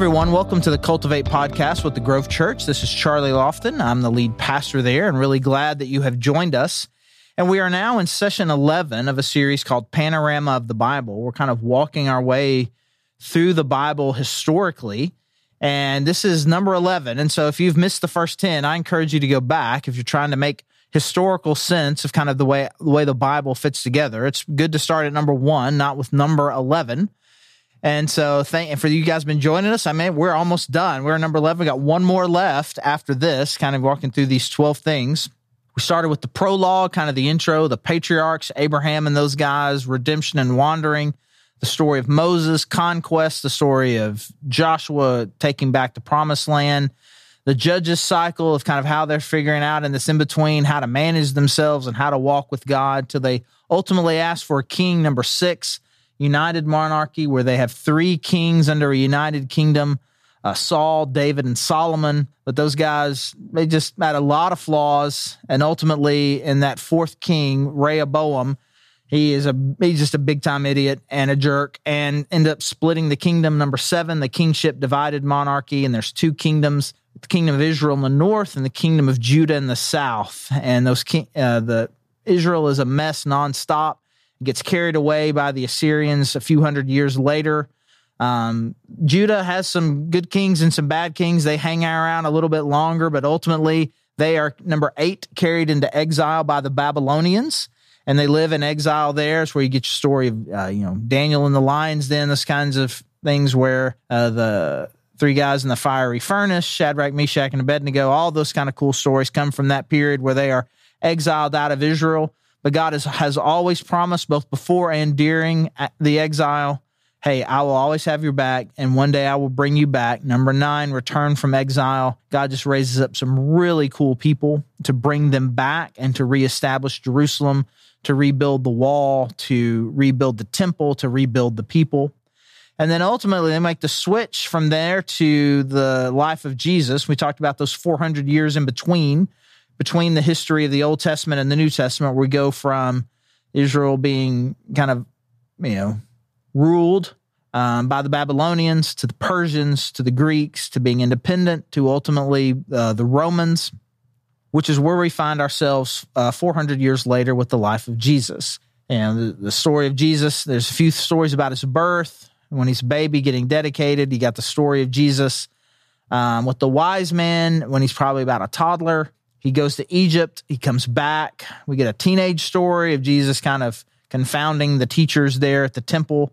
everyone. Welcome to the Cultivate podcast with the Grove Church. This is Charlie Lofton. I'm the lead pastor there and really glad that you have joined us. And we are now in session 11 of a series called Panorama of the Bible. We're kind of walking our way through the Bible historically. And this is number 11. And so if you've missed the first 10, I encourage you to go back if you're trying to make historical sense of kind of the way the way the Bible fits together. It's good to start at number 1, not with number 11. And so thank and for you guys been joining us. I mean, we're almost done. We're number 11. We got one more left after this, kind of walking through these 12 things. We started with the prologue, kind of the intro, the patriarchs, Abraham and those guys, redemption and wandering, the story of Moses, conquest, the story of Joshua taking back the promised land, the judges cycle of kind of how they're figuring out in this in between how to manage themselves and how to walk with God till they ultimately ask for a king, number six, united monarchy, where they have three kings under a united kingdom uh, Saul, David, and Solomon. But those guys, they just had a lot of flaws. And ultimately, in that fourth king, Rehoboam, he is a he's just a big time idiot and a jerk, and end up splitting the kingdom. Number seven, the kingship divided monarchy, and there's two kingdoms: the kingdom of Israel in the north and the kingdom of Judah in the south. And those king, uh, the Israel is a mess nonstop. Gets carried away by the Assyrians a few hundred years later. Um, Judah has some good kings and some bad kings. They hang around a little bit longer, but ultimately they are number eight carried into exile by the Babylonians, and they live in exile there. It's where you get your story of uh, you know Daniel in the lions. Then this kinds of things where uh, the three guys in the fiery furnace, Shadrach, Meshach, and Abednego. All those kind of cool stories come from that period where they are exiled out of Israel. But God has, has always promised, both before and during uh, the exile, Hey, I will always have your back, and one day I will bring you back. Number nine, return from exile. God just raises up some really cool people to bring them back and to reestablish Jerusalem, to rebuild the wall, to rebuild the temple, to rebuild the people. And then ultimately, they make the switch from there to the life of Jesus. We talked about those 400 years in between, between the history of the Old Testament and the New Testament, we go from Israel being kind of, you know, ruled um, by the Babylonians to the Persians to the Greeks to being independent to ultimately uh, the Romans, which is where we find ourselves uh, 400 years later with the life of Jesus. And the, story of Jesus, there's a few stories about his birth, when he's a baby getting dedicated. You got the story of Jesus um, with the wise man when he's probably about a toddler. He goes to Egypt, he comes back. We get a teenage story of Jesus kind of confounding the teachers there at the temple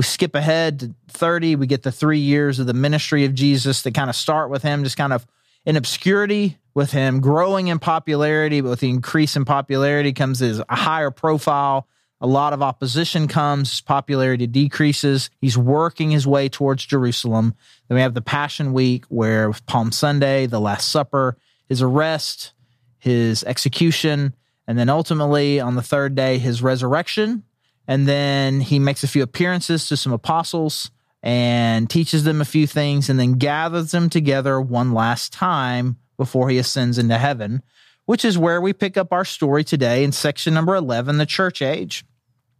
we skip ahead to 30. We get the three years of the ministry of Jesus that kind of start with him just kind of in obscurity, with him growing in popularity. But with the increase in popularity comes his a higher profile. A lot of opposition comes, his popularity decreases. He's working his way towards Jerusalem. Then we have the Passion Week, where Palm Sunday, the Last Supper, his arrest, his execution, and then ultimately on the third day, his resurrection. And then he makes a few appearances to some apostles and teaches them a few things and then gathers them together one last time before he ascends into heaven, which is where we pick up our story today in section number 11, the church age,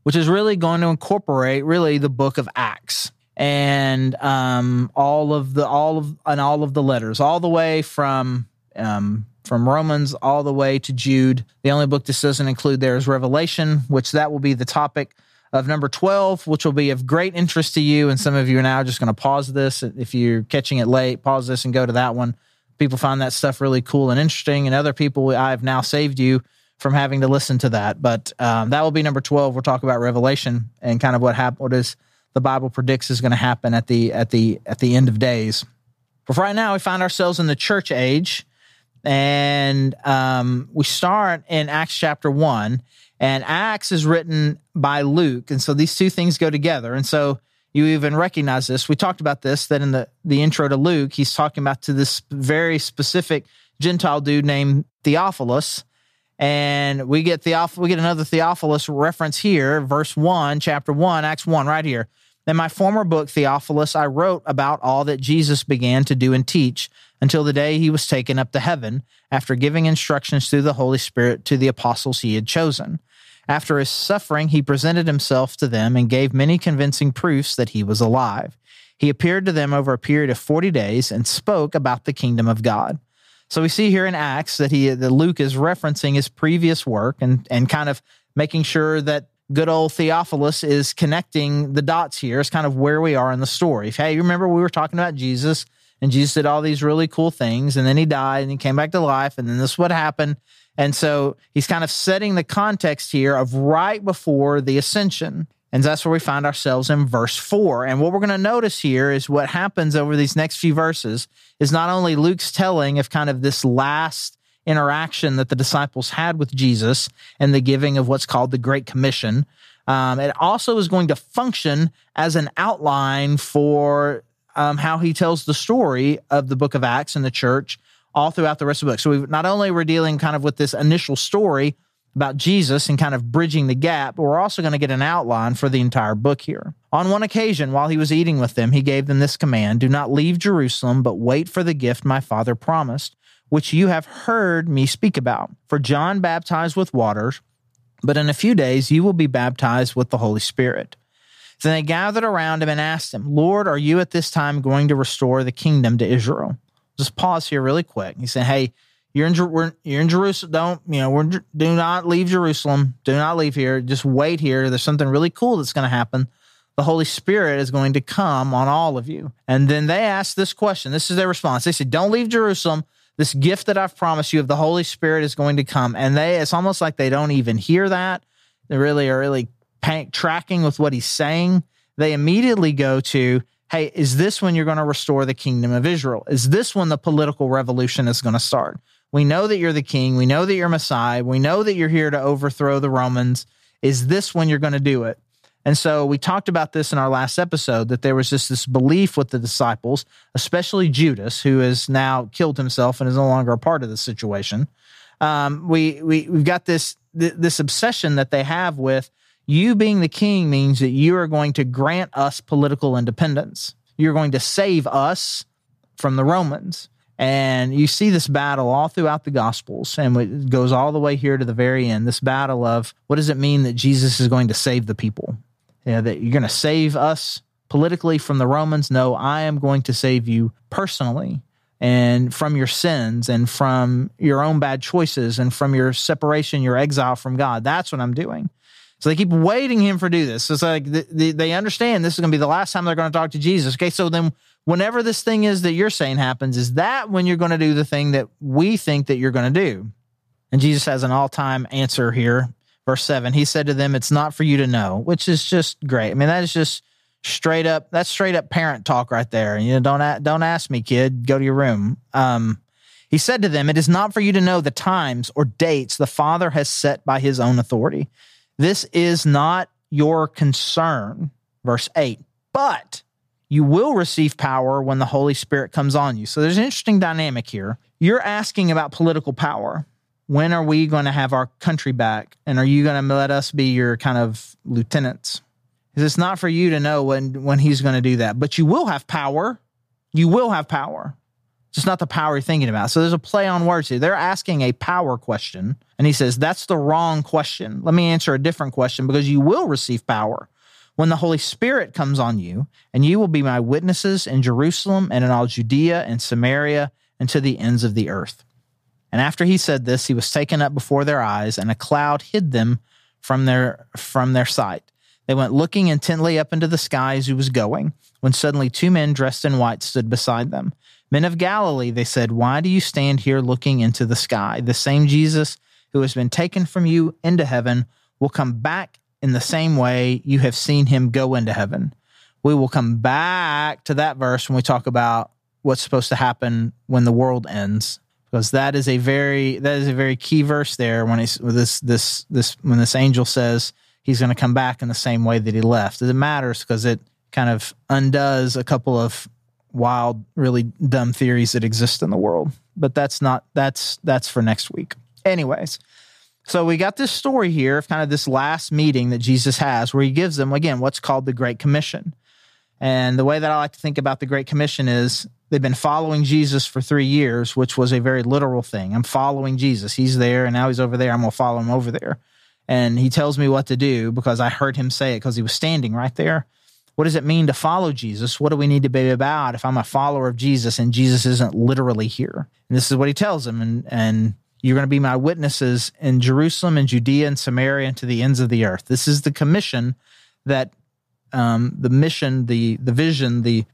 which is really going to incorporate really the book of Acts and um, all of the all of and all of the letters, all the way from um, from Romans all the way to Jude. The only book this doesn't include there is Revelation, which that will be the topic of number 12, which will be of great interest to you. And some of you are now just going to pause this. If you're catching it late, pause this and go to that one. People find that stuff really cool and interesting. And other people, I've now saved you from having to listen to that. But um, that will be number 12. We'll talk about Revelation and kind of what happened, what is the Bible predicts is going to happen at the, at the, at the end of days. But right now, we find ourselves in the church age and um, we start in Acts chapter 1. And Acts is written by Luke. And so these two things go together. And so you even recognize this. We talked about this, that in the, the intro to Luke, he's talking about to this very specific Gentile dude named Theophilus. And we get Theoph- we get another Theophilus reference here, verse 1, chapter 1, Acts 1, right here. In my former book, Theophilus, I wrote about all that Jesus began to do and teach until the day he was taken up to heaven after giving instructions through the Holy Spirit to the apostles he had chosen. After his suffering, he presented himself to them and gave many convincing proofs that he was alive. He appeared to them over a period of 40 days and spoke about the kingdom of God. So we see here in Acts that he that Luke is referencing his previous work and and kind of making sure that good old Theophilus is connecting the dots here. It's kind of where we are in the story. Hey, you remember we were talking about Jesus and Jesus did all these really cool things and then he died and he came back to life and then this is what happened. And so he's kind of setting the context here of right before the ascension. And that's where we find ourselves in verse four. And what we're going to notice here is what happens over these next few verses is not only Luke's telling of kind of this last interaction that the disciples had with Jesus and the giving of what's called the Great Commission. Um, it also is going to function as an outline for um, how he tells the story of the book of Acts and the church all throughout the rest of the book. So we not only we're dealing kind of with this initial story about Jesus and kind of bridging the gap, but we're also going to get an outline for the entire book here. On one occasion, while he was eating with them, he gave them this command Do not leave Jerusalem, but wait for the gift my father promised, which you have heard me speak about. For John baptized with waters, but in a few days you will be baptized with the Holy Spirit. Then they gathered around him and asked him, Lord, are you at this time going to restore the kingdom to Israel? Just pause here really quick. He said, Hey, you're in, you're in Jerusalem. Don't, you know, we're, do not leave Jerusalem. Do not leave here. Just wait here. There's something really cool that's going to happen. The Holy Spirit is going to come on all of you. And then they asked this question. This is their response. They said, Don't leave Jerusalem. This gift that I've promised you of the Holy Spirit is going to come. And they, it's almost like they don't even hear that. They really are really tracking with what he's saying. They immediately go to, hey, is this when you're going to restore the kingdom of Israel? Is this when the political revolution is going to start? We know that you're the king. We know that you're Messiah. We know that you're here to overthrow the Romans. Is this when you're going to do it? And so we talked about this in our last episode that there was just this belief with the disciples, especially Judas, who has now killed himself and is no longer a part of the situation. Um, we we we've got this th- this obsession that they have with you being the king means that you are going to grant us political independence. You're going to save us from the Romans. And you see this battle all throughout the Gospels, and it goes all the way here to the very end. This battle of what does it mean that Jesus is going to save the people? Yeah, that you're going to save us politically from the Romans. No, I am going to save you personally and from your sins and from your own bad choices and from your separation, your exile from God. That's what I'm doing. So they keep waiting him for do this. So it's like they understand this is going to be the last time they're going to talk to Jesus. Okay, so then whenever this thing is that you're saying happens, is that when you're going to do the thing that we think that you're going to do? And Jesus has an all-time answer here. Verse seven, he said to them, "It's not for you to know," which is just great. I mean, that is just straight up. That's straight up parent talk right there. You know, don't don't ask me, kid. Go to your room. Um, he said to them, "It is not for you to know the times or dates the Father has set by His own authority." This is not your concern. Verse 8. But you will receive power when the Holy Spirit comes on you. So there's an interesting dynamic here. You're asking about political power. When are we going to have our country back? And are you going to let us be your kind of lieutenants? It's not for you to know when, when he's going to do that, but you will have power. You will have power. It's not the power you're thinking about. So there's a play on words here. They're asking a power question, and he says, That's the wrong question. Let me answer a different question because you will receive power when the Holy Spirit comes on you, and you will be my witnesses in Jerusalem and in all Judea and Samaria and to the ends of the earth. And after he said this, he was taken up before their eyes, and a cloud hid them from their from their sight. They went looking intently up into the sky as he was going, when suddenly two men dressed in white stood beside them. Men of Galilee, they said, why do you stand here looking into the sky? The same Jesus who has been taken from you into heaven will come back in the same way you have seen him go into heaven. We will come back to that verse when we talk about what's supposed to happen when the world ends because that is a very that is a very key verse there when it's this this this when this angel says he's going to come back in the same way that he left. It matters because it kind of undoes a couple of wild, really dumb theories that exist in the world. But that's not that's that's for next week. Anyways, so we got this story here of kind of this last meeting that Jesus has where he gives them again what's called the Great Commission. And the way that I like to think about the Great Commission is they've been following Jesus for three years, which was a very literal thing. I'm following Jesus. He's there and now he's over there. I'm going to follow him over there. And he tells me what to do because I heard him say it because he was standing right there. what does it mean to follow Jesus? What do we need to be about if I'm a follower of Jesus and Jesus isn't literally here? And this is what he tells them. And, and you're going to be my witnesses in Jerusalem and Judea and Samaria and to the ends of the earth. This is the commission that um, the mission, the the vision, the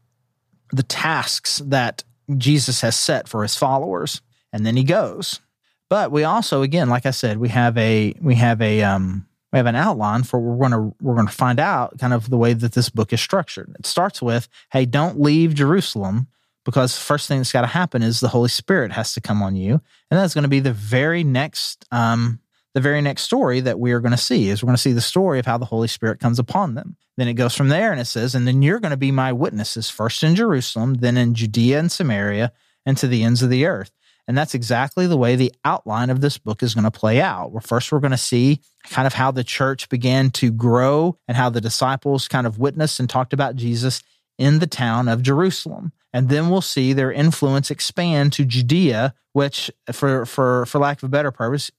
the tasks that Jesus has set for his followers. And then he goes. But we also, again, like I said, we have a we have a um, we have an outline for we're going to we're going to find out kind of the way that this book is structured. It starts with, "Hey, don't leave Jerusalem." Because first thing that's got to happen is the Holy Spirit has to come on you, and that's going to be the very next um, the very next story that we are going to see is we're going to see the story of how the Holy Spirit comes upon them. Then it goes from there and it says, and then you're going to be my witnesses first in Jerusalem, then in Judea and Samaria, and to the ends of the earth. And that's exactly the way the outline of this book is going to play out. Where first we're going to see kind of how the church began to grow and how the disciples kind of witnessed and talked about Jesus in the town of Jerusalem. And then we'll see their influence expand to Judea, which for for for lack of a better purpose,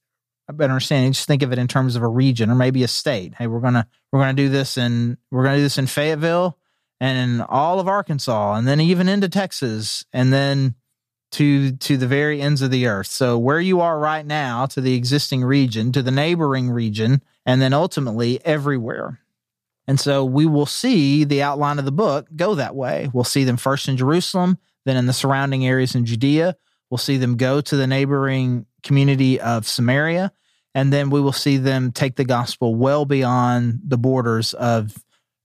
a better understanding, just think of it in terms of a region or maybe a state. Hey, we're gonna we're gonna do this in we're gonna do this in Fayetteville and in all of Arkansas, and then even into Texas, and then to to the very ends of the earth. So where you are right now to the existing region, to the neighboring region, and then ultimately everywhere. And so we will see the outline of the book go that way. We'll see them first in Jerusalem, then in the surrounding areas in Judea. We'll see them go to the neighboring community of Samaria, and then we will see them take the gospel well beyond the borders of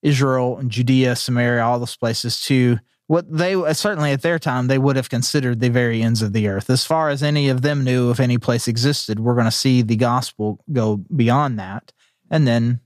Israel and Judea, Samaria, all those places to what they certainly at their time they would have considered the very ends of the earth. As far as any of them knew if any place existed, we're going to see the gospel go beyond that. And then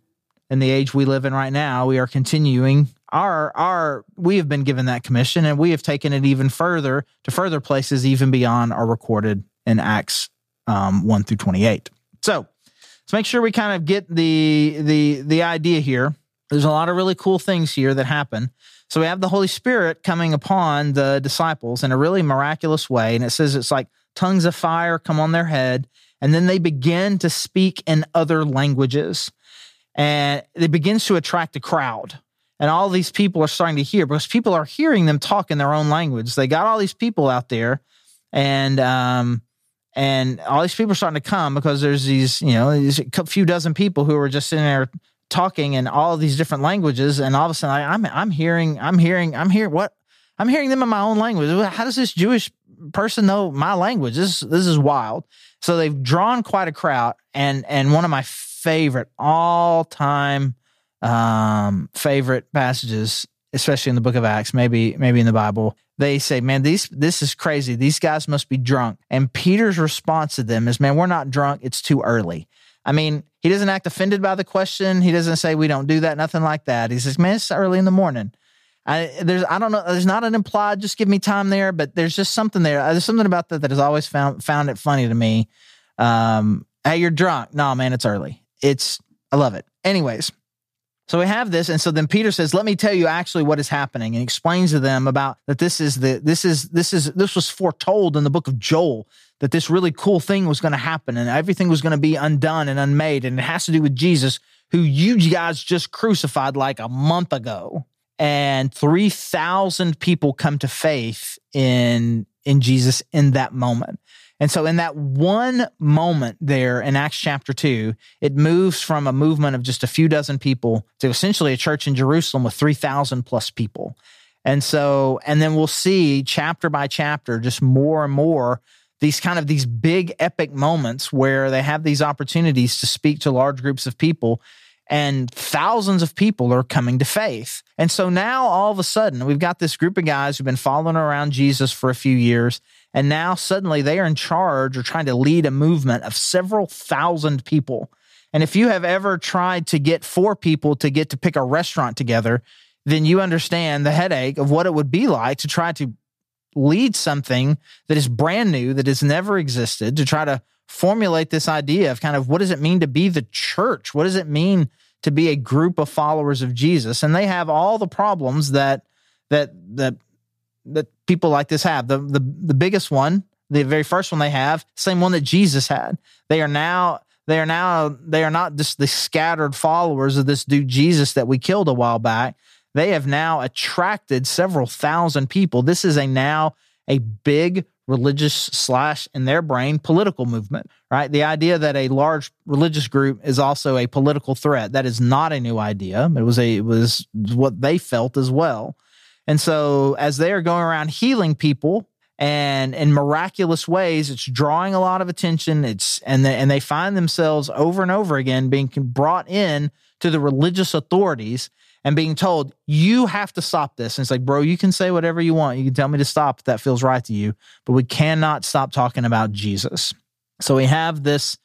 in the age we live in right now, we are continuing our our we have been given that commission and we have taken it even further to further places even beyond our recorded in Acts um, 1 through 28. So let's make sure we kind of get the the the idea here. There's a lot of really cool things here that happen. So we have the Holy Spirit coming upon the disciples in a really miraculous way. And it says it's like tongues of fire come on their head. And then they begin to speak in other languages. And it begins to attract a crowd. And all these people are starting to hear because people are hearing them talk in their own language. They got all these people out there. And um, and all these people are starting to come because there's these, you know, these a few dozen people who are just sitting there talking in all these different languages, and all of a sudden I, I'm I'm hearing I'm hearing I'm hearing what I'm hearing them in my own language. How does this Jewish person know my language? This this is wild. So they've drawn quite a crowd, and and one of my favorite all time um, favorite passages, especially in the Book of Acts, maybe maybe in the Bible, they say, "Man, these this is crazy. These guys must be drunk." And Peter's response to them is, "Man, we're not drunk. It's too early." I mean, he doesn't act offended by the question. He doesn't say we don't do that, nothing like that. He says, "Man, it's early in the morning." I, there's I don't know. There's not an implied just give me time there, but there's just something there. There's something about that that has always found found it funny to me. Um, hey, you're drunk. No, man, it's early. It's I love it. Anyways, so we have this, and so then Peter says, "Let me tell you actually what is happening," and explains to them about that this is the this is this is this was foretold in the book of Joel that this really cool thing was going to happen, and everything was going to be undone and unmade, and it has to do with Jesus, who you guys just crucified like a month ago, and three thousand people come to faith in in Jesus in that moment. And so, in that one moment there in Acts chapter 2, it moves from a movement of just a few dozen people to essentially a church in Jerusalem with 3,000 plus people. And so, and then we'll see chapter by chapter, just more and more these kind of these big epic moments where they have these opportunities to speak to large groups of people and thousands of people are coming to faith. And so now all of a sudden, we've got this group of guys who've been following around Jesus for a few years and now suddenly they are in charge or trying to lead a movement of several thousand people. And if you have ever tried to get four people to get to pick a restaurant together, then you understand the headache of what it would be like to try to lead something that is brand new, that has never existed, to try to formulate this idea of kind of what does it mean to be the church? What does it mean to be a group of followers of Jesus? And they have all the problems that that that that people like this have. The, the, the biggest one, the very first one they have, same one that Jesus had. They are now, they are now, they are not just the scattered followers of this dude Jesus that we killed a while back. they have now attracted several thousand people. This is a now a big religious slash in their brain political movement, right? The idea that a large religious group is also a political threat that is not a new idea. It was a it was what they felt as well. And so as they are going around healing people and in miraculous ways, it's drawing a lot of attention. It's and they, and they find themselves over and over again being brought in to the religious authorities and being told, you have to stop this. And it's like, bro, you can say whatever you want. You can tell me to stop if that feels right to you, but we cannot stop talking about Jesus. So we have this,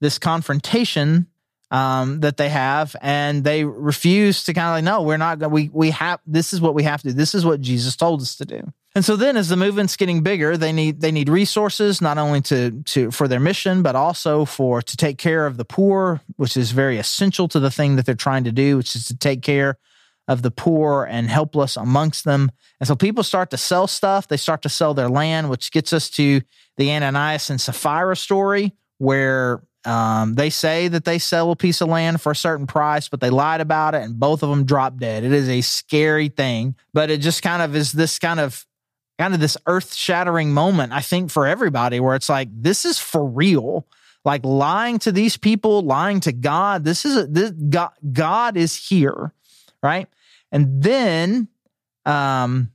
this confrontation um, that they have, and they refuse to kind of like, no, we're not. Going. We we have this is what we have to do. This is what Jesus told us to do. And so then, as the movement's getting bigger, they need they need resources not only to to for their mission, but also for to take care of the poor, which is very essential to the thing that they're trying to do, which is to take care of the poor and helpless amongst them. And so people start to sell stuff. They start to sell their land, which gets us to the Ananias and Sapphira story, where um, they say that they sell a piece of land for a certain price, but they lied about it, and both of them drop dead. It is a scary thing, but it just kind of is this kind of kind of this earth shattering moment, I think, for everybody, where it's like, this is for real. Like lying to these people, lying to God. This is a, this, God, God is here, right? And then, um,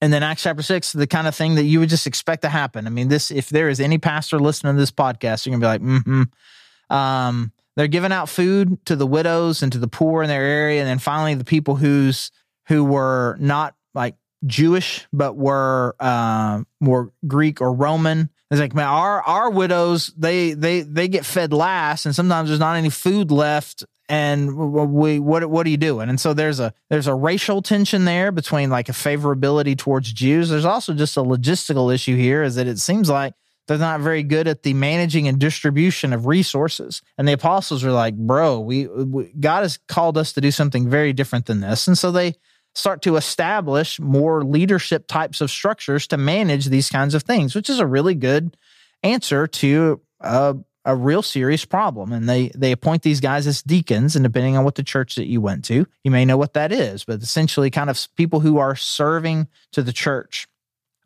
and then Acts chapter six, the kind of thing that you would just expect to happen. I mean, this, if there is any pastor listening to this podcast, you're gonna be like, mm-hmm. Um, they're giving out food to the widows and to the poor in their area, and then finally the people who's who were not like Jewish, but were uh, more Greek or Roman. It's like, man, our our widows they they they get fed last, and sometimes there's not any food left. And we what what are you doing? And so there's a there's a racial tension there between like a favorability towards Jews. There's also just a logistical issue here, is that it seems like they're not very good at the managing and distribution of resources. And the apostles are like, bro, we, we God has called us to do something very different than this, and so they start to establish more leadership types of structures to manage these kinds of things, which is a really good answer to a, a real serious problem. And they they appoint these guys as deacons, and depending on what the church that you went to, you may know what that is, but essentially kind of people who are serving to the church.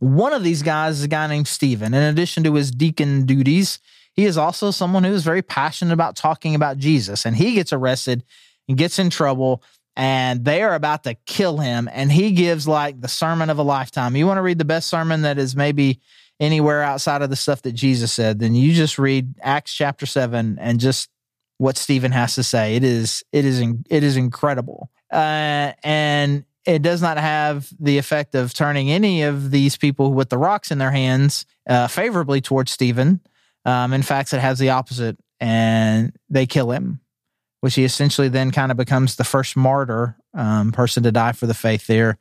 One of these guys is a guy named Stephen. In addition to his deacon duties, he is also someone who is very passionate about talking about Jesus, and he gets arrested and gets in trouble and they are about to kill him. And he gives like the sermon of a lifetime. You want to read the best sermon that is maybe anywhere outside of the stuff that Jesus said, then you just read Acts chapter seven and just what Stephen has to say. It is it is it is incredible, uh, and it does not have the effect of turning any of these people with the rocks in their hands uh, favorably towards Stephen. Um, in fact, it has the opposite, and they kill him which he essentially then kind of becomes the first martyr um, person to die for the faith there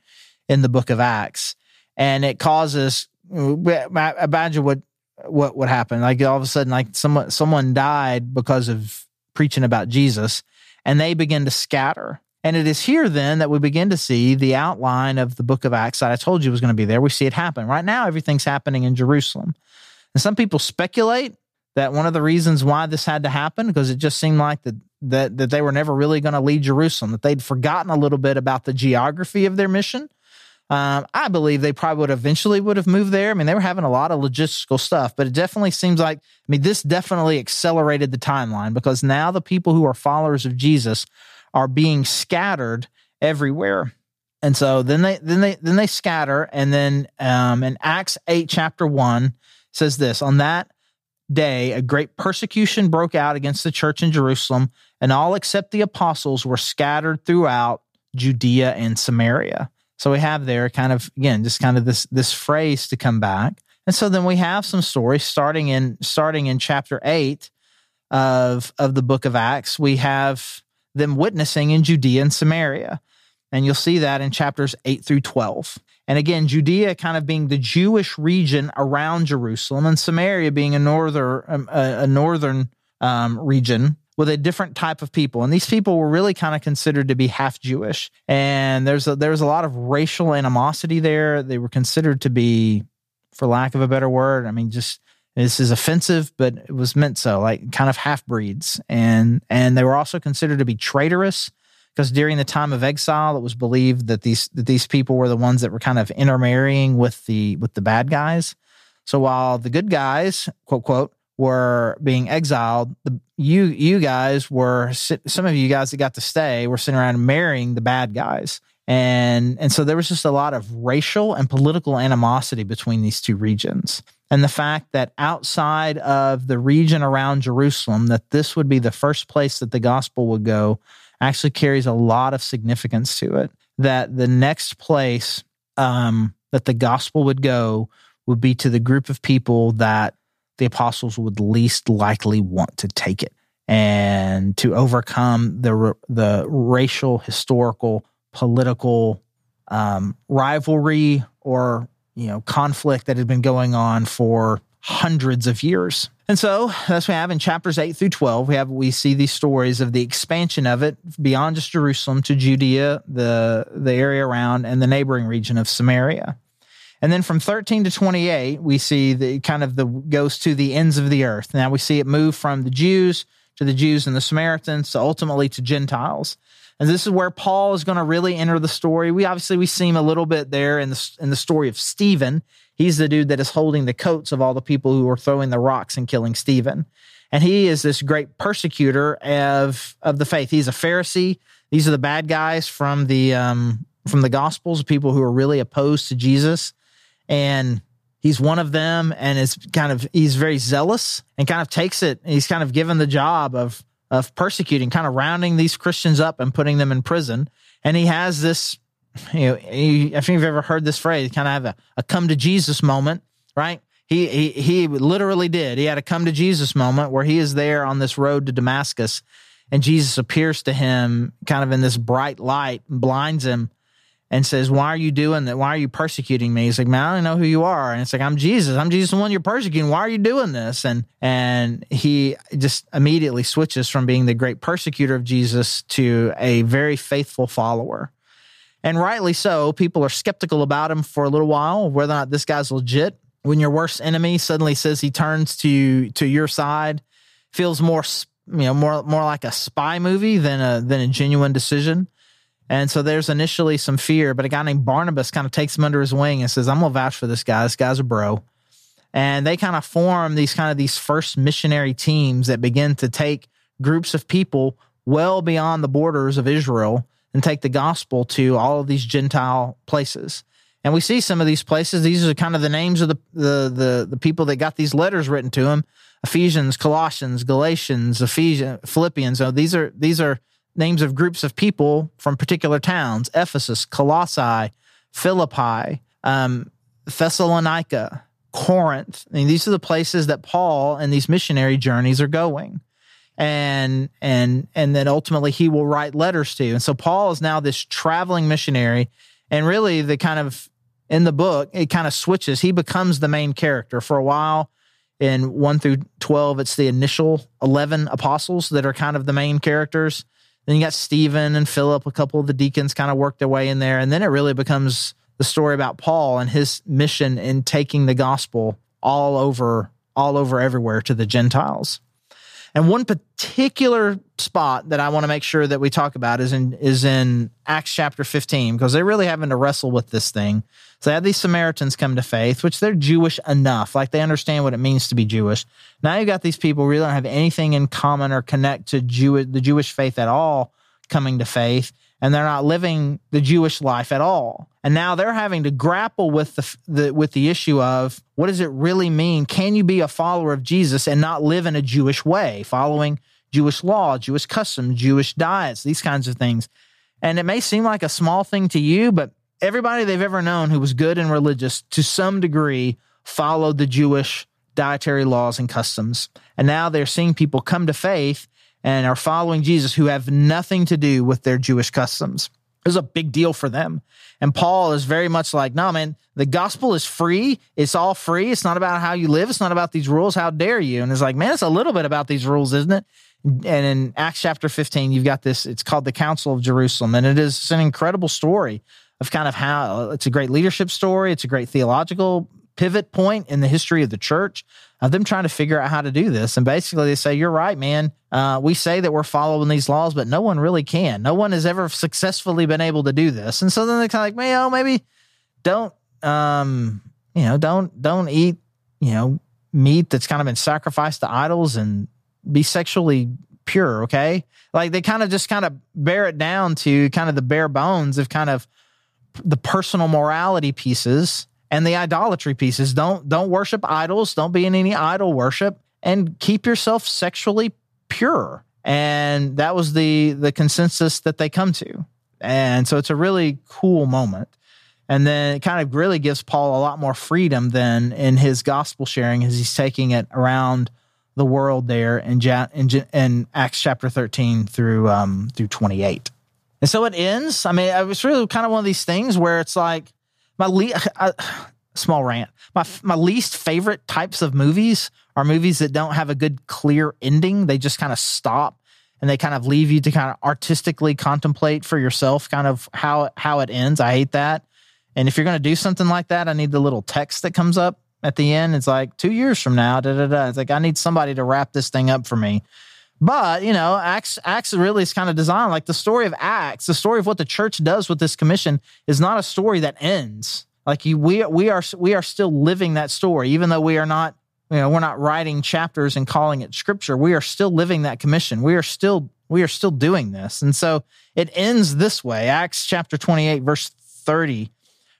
in the book of Acts. And it causes, imagine what, what would happen. Like all of a sudden, like someone, someone died because of preaching about Jesus and they begin to scatter. And it is here then that we begin to see the outline of the book of Acts that I told you was going to be there. We see it happen. Right now, everything's happening in Jerusalem. And some people speculate that one of the reasons why this had to happen, because it just seemed like that that that they were never really going to lead Jerusalem, that they'd forgotten a little bit about the geography of their mission. Um, I believe they probably would eventually would have moved there. I mean, they were having a lot of logistical stuff, but it definitely seems like I mean, this definitely accelerated the timeline because now the people who are followers of Jesus are being scattered everywhere. And so then they then they then they scatter, and then um, in Acts eight chapter one says this on that day, a great persecution broke out against the church in Jerusalem, and all except the apostles were scattered throughout Judea and Samaria. So we have there kind of again just kind of this this phrase to come back. And so then we have some stories starting in starting in chapter 8 of of the book of Acts. We have them witnessing in Judea and Samaria. And you'll see that in chapters 8 through 12. And again, Judea kind of being the Jewish region around Jerusalem, and Samaria being a northern um, a, a, northern um, region with a different type of people. And these people were really kind of considered to be half Jewish. And there's a, there was a lot of racial animosity there. They were considered to be, for lack of a better word, I mean, just this is offensive, but it was meant so, like kind of half breeds. And and they were also considered to be traitorous because during the time of exile, it was believed that these that these people were the ones that were kind of intermarrying with the with the bad guys. So while the good guys, quote quote, were being exiled, the you you guys were some of you guys that got to stay were sitting around marrying the bad guys. And and so there was just a lot of racial and political animosity between these two regions. And the fact that outside of the region around Jerusalem that this would be the first place that the gospel would go actually carries a lot of significance to it. That the next place um, that the gospel would go would be to the group of people that the apostles would least likely want to take it and to overcome the the racial, historical, political um, rivalry or you know conflict that had been going on for hundreds of years. And so that's what we have in chapters 8 through 12. We have we see these stories of the expansion of it beyond just Jerusalem to Judea, the the area around, and the neighboring region of Samaria. And then from 13 to 28, we see the kind of the goes to the ends of the earth. Now we see it move from the Jews to the Jews and the Samaritans to ultimately to Gentiles. And this is where Paul is going to really enter the story. We obviously we see him a little bit there in the in the story of Stephen. He's the dude that is holding the coats of all the people who are throwing the rocks and killing Stephen. And he is this great persecutor of of the faith. He's a Pharisee. These are the bad guys from the um, from the Gospels, people who are really opposed to Jesus and he's one of them and is kind of he's very zealous and kind of takes it. He's kind of given the job of of persecuting kind of rounding these christians up and putting them in prison. And he has this you know he, i think you've ever heard this phrase kind of have a, a come to jesus moment right? He, he he literally did. He had a come to jesus moment where he is there on this road to damascus and jesus appears to him kind of in this bright light blinds him and says, Why are you doing that? Why are you persecuting me? He's like, Man, I don't know who you are. And it's like, I'm Jesus. I'm Jesus, the one you're persecuting. Why are you doing this? And and he just immediately switches from being the great persecutor of Jesus to a very faithful follower. And rightly so, people are skeptical about him for a little while, whether or not this guy's legit. When your worst enemy suddenly says he turns to to your side, feels more you know more more like a spy movie than a than a genuine decision. And so there's initially some fear, but a guy named Barnabas kind of takes him under his wing and says, I'm going to vouch for this guy. This guy's a bro. And they kind of form these kind of these first missionary teams that begin to take groups of people well beyond the borders of Israel and take the gospel to all of these Gentile places. And we see some of these places. These are kind of the names of the the the, the people that got these letters written to them: Ephesians, Colossians, Galatians, Ephesians, Philippians. So these are these are names of groups of people from particular towns Ephesus, Colossae, Philippi, um, Thessalonica, Corinth. I mean, these are the places that Paul and these missionary journeys are going. And and and then ultimately he will write letters to. And so Paul is now this traveling missionary. And really the kind of in the book, it kind of switches. He becomes the main character. For a while, in 1 through 12, it's the initial 11 apostles that are kind of the main characters. Then you got Stephen and Philip, a couple of the deacons kind of work their way in there. And then it really becomes the story about Paul and his mission in taking the gospel all over, all over everywhere to the Gentiles. And one particular spot that I want to make sure that we talk about is in is in Acts chapter 15 because they're really having to wrestle with this thing. So they had these Samaritans come to faith, which they're Jewish enough, like they understand what it means to be Jewish. Now you've got these people who really don't have anything in common or connect to Jew the Jewish faith at all coming to faith and they're not living the Jewish life at all. And now they're having to grapple with the, the, with the issue of what does it really mean? Can you be a follower of Jesus and not live in a Jewish way, following Jewish law, Jewish customs, Jewish diets, these kinds of things? And it may seem like a small thing to you, but everybody they've ever known who was good and religious to some degree followed the Jewish dietary laws and customs. And now they're seeing people come to faith and are following Jesus who have nothing to do with their Jewish customs. It was a big deal for them. And Paul is very much like, no, man, the gospel is free. It's all free. It's not about how you live. It's not about these rules. How dare you? And it's like, man, it's a little bit about these rules, isn't it? And in Acts chapter 15, you've got this, it's called the Council of Jerusalem. And it is an incredible story of kind of how it's a great leadership story. It's a great theological pivot point in the history of the church of them trying to figure out how to do this. And basically, they say, You're right, man. Uh, we say that we're following these laws, but no one really can. No one has ever successfully been able to do this. And so then they're kind of like, Well, maybe don't, um, you know, don't, don't eat, you know, meat that's kind of been sacrificed to idols and be sexually pure. Okay. Like they kind of just kind of bear it down to kind of the bare bones of kind of the personal morality pieces and the idolatry pieces. Don't don't worship idols. Don't be in any idol worship, and keep yourself sexually pure. And that was the the consensus that they come to. And so it's a really cool moment. And then it kind of really gives Paul a lot more freedom than in his gospel sharing as he's taking it around the world there in, in, in Acts chapter 13 through um, through 28. And so it ends. I mean, it was really kind of one of these things where it's like my le- uh, small rant. My my least favorite types of movies are movies that don't have a good clear ending. They just kind of stop and they kind of leave you to kind of artistically contemplate for yourself kind of how how it ends. I hate that. And if you're going to do something like that, I need the little text that comes up at the end. It's like two years from now. Da da da. It's like I need somebody to wrap this thing up for me. But you know, Acts Acts really is kind of designed like the story of Acts. The story of what the church does with this commission is not a story that ends. Like you, we we are we are still living that story, even though we are not. You know, we're not writing chapters and calling it scripture. We are still living that commission. We are still we are still doing this, and so it ends this way. Acts chapter twenty eight, verse thirty.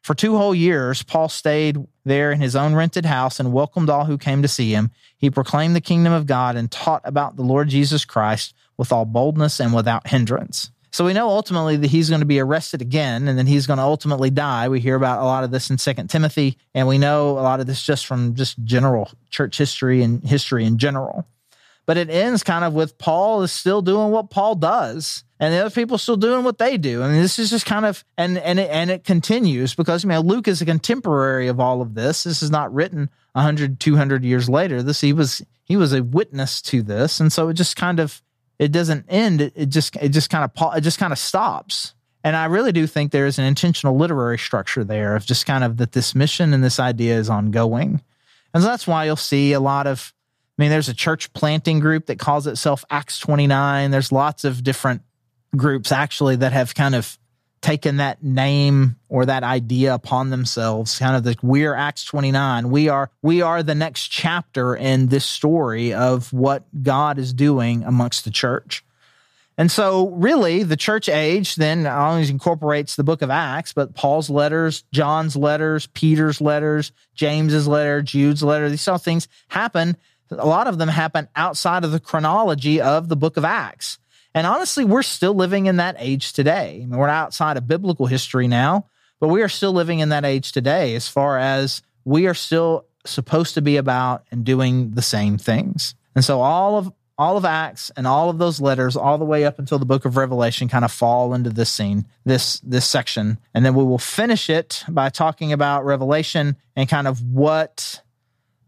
For two whole years, Paul stayed there in his own rented house and welcomed all who came to see him. He proclaimed the kingdom of God and taught about the Lord Jesus Christ with all boldness and without hindrance. So we know ultimately that he's going to be arrested again and then he's going to ultimately die. We hear about a lot of this in Second Timothy, and we know a lot of this just from just general church history and history in general. But it ends kind of with Paul is still doing what Paul does and the other people still doing what they do. Mean, this is just kind of and and it, and it continues because you know Luke is a contemporary of all of this. This is not written 100 200 years later. This he was he was a witness to this, and so it just kind of it doesn't end. It, it just it just kind of it just kind of stops. And I really do think there is an intentional literary structure there of just kind of that this mission and this idea is ongoing. And so that's why you'll see a lot of I mean, there's a church planting group that calls itself Acts 29. There's lots of different groups actually that have kind of taken that name or that idea upon themselves. Kind of the we're acts 29 we are we are the next chapter in this story of what god is doing amongst the church. And so really the church age then only incorporates the book of acts but paul's letters john's letters peter's letters james's letter jude's letter these all things happen a lot of them happen outside of the chronology of the book of acts and honestly, we're still living in that age today. I mean, we're outside of biblical history now, but we are still living in that age today as far as we are still supposed to be about and doing the same things. And so all of all of Acts and all of those letters, all the way up until the book of Revelation, kind of fall into this scene, this this section, and then we will finish it by talking about Revelation and kind of what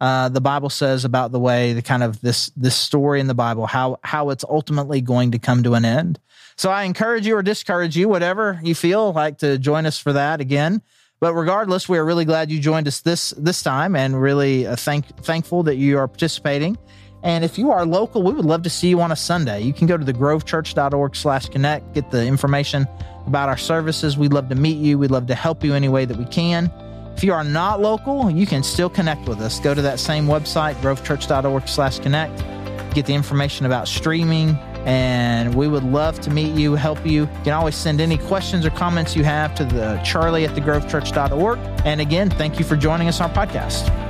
uh, the Bible says about the way the kind of this this story in the Bible, how how it's ultimately going to come to an end. So I encourage you or discourage you, whatever you feel like to join us for that again. But regardless, we are really glad you joined us this this time, and really uh, thank thankful that you are participating. And if you are local, we would love to see you on a Sunday. You can go to thegrovechurch.org slash connect, get the information about our services. We'd love to meet you. We'd love to help you any way that we can. If you are not local, you can still connect with us. Go to that same website, grovechurch.org slash connect. Get the information about streaming, and we would love to meet you, help you. You can always send any questions or comments you have to the charlie at thegrovechurch.org. And again, thank you for joining us on our podcast.